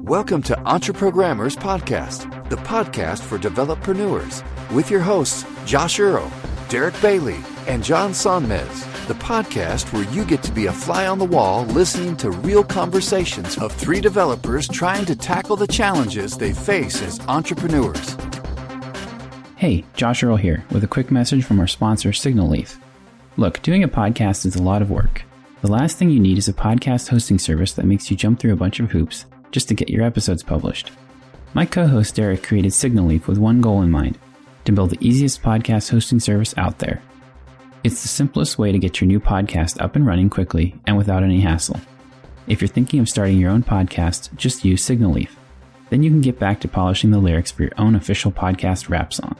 Welcome to EntreProgrammers Podcast, the podcast for developers, with your hosts Josh Earl, Derick Bailey, and John Sonmez. The podcast where you get to be a fly on the wall listening to real conversations of three developers trying to tackle the challenges they face as entrepreneurs. Hey, Josh Earl here with a quick message from our sponsor, SignalLeaf. Look, doing a podcast is a lot of work. The last thing you need is a podcast hosting service that makes you jump through a bunch of hoops just to get your episodes published. My co host Derick created SignalLeaf with one goal in mind to build the easiest podcast hosting service out there. It's the simplest way to get your new podcast up and running quickly and without any hassle. If you're thinking of starting your own podcast, just use SignalLeaf. Then you can get back to polishing the lyrics for your own official podcast rap song.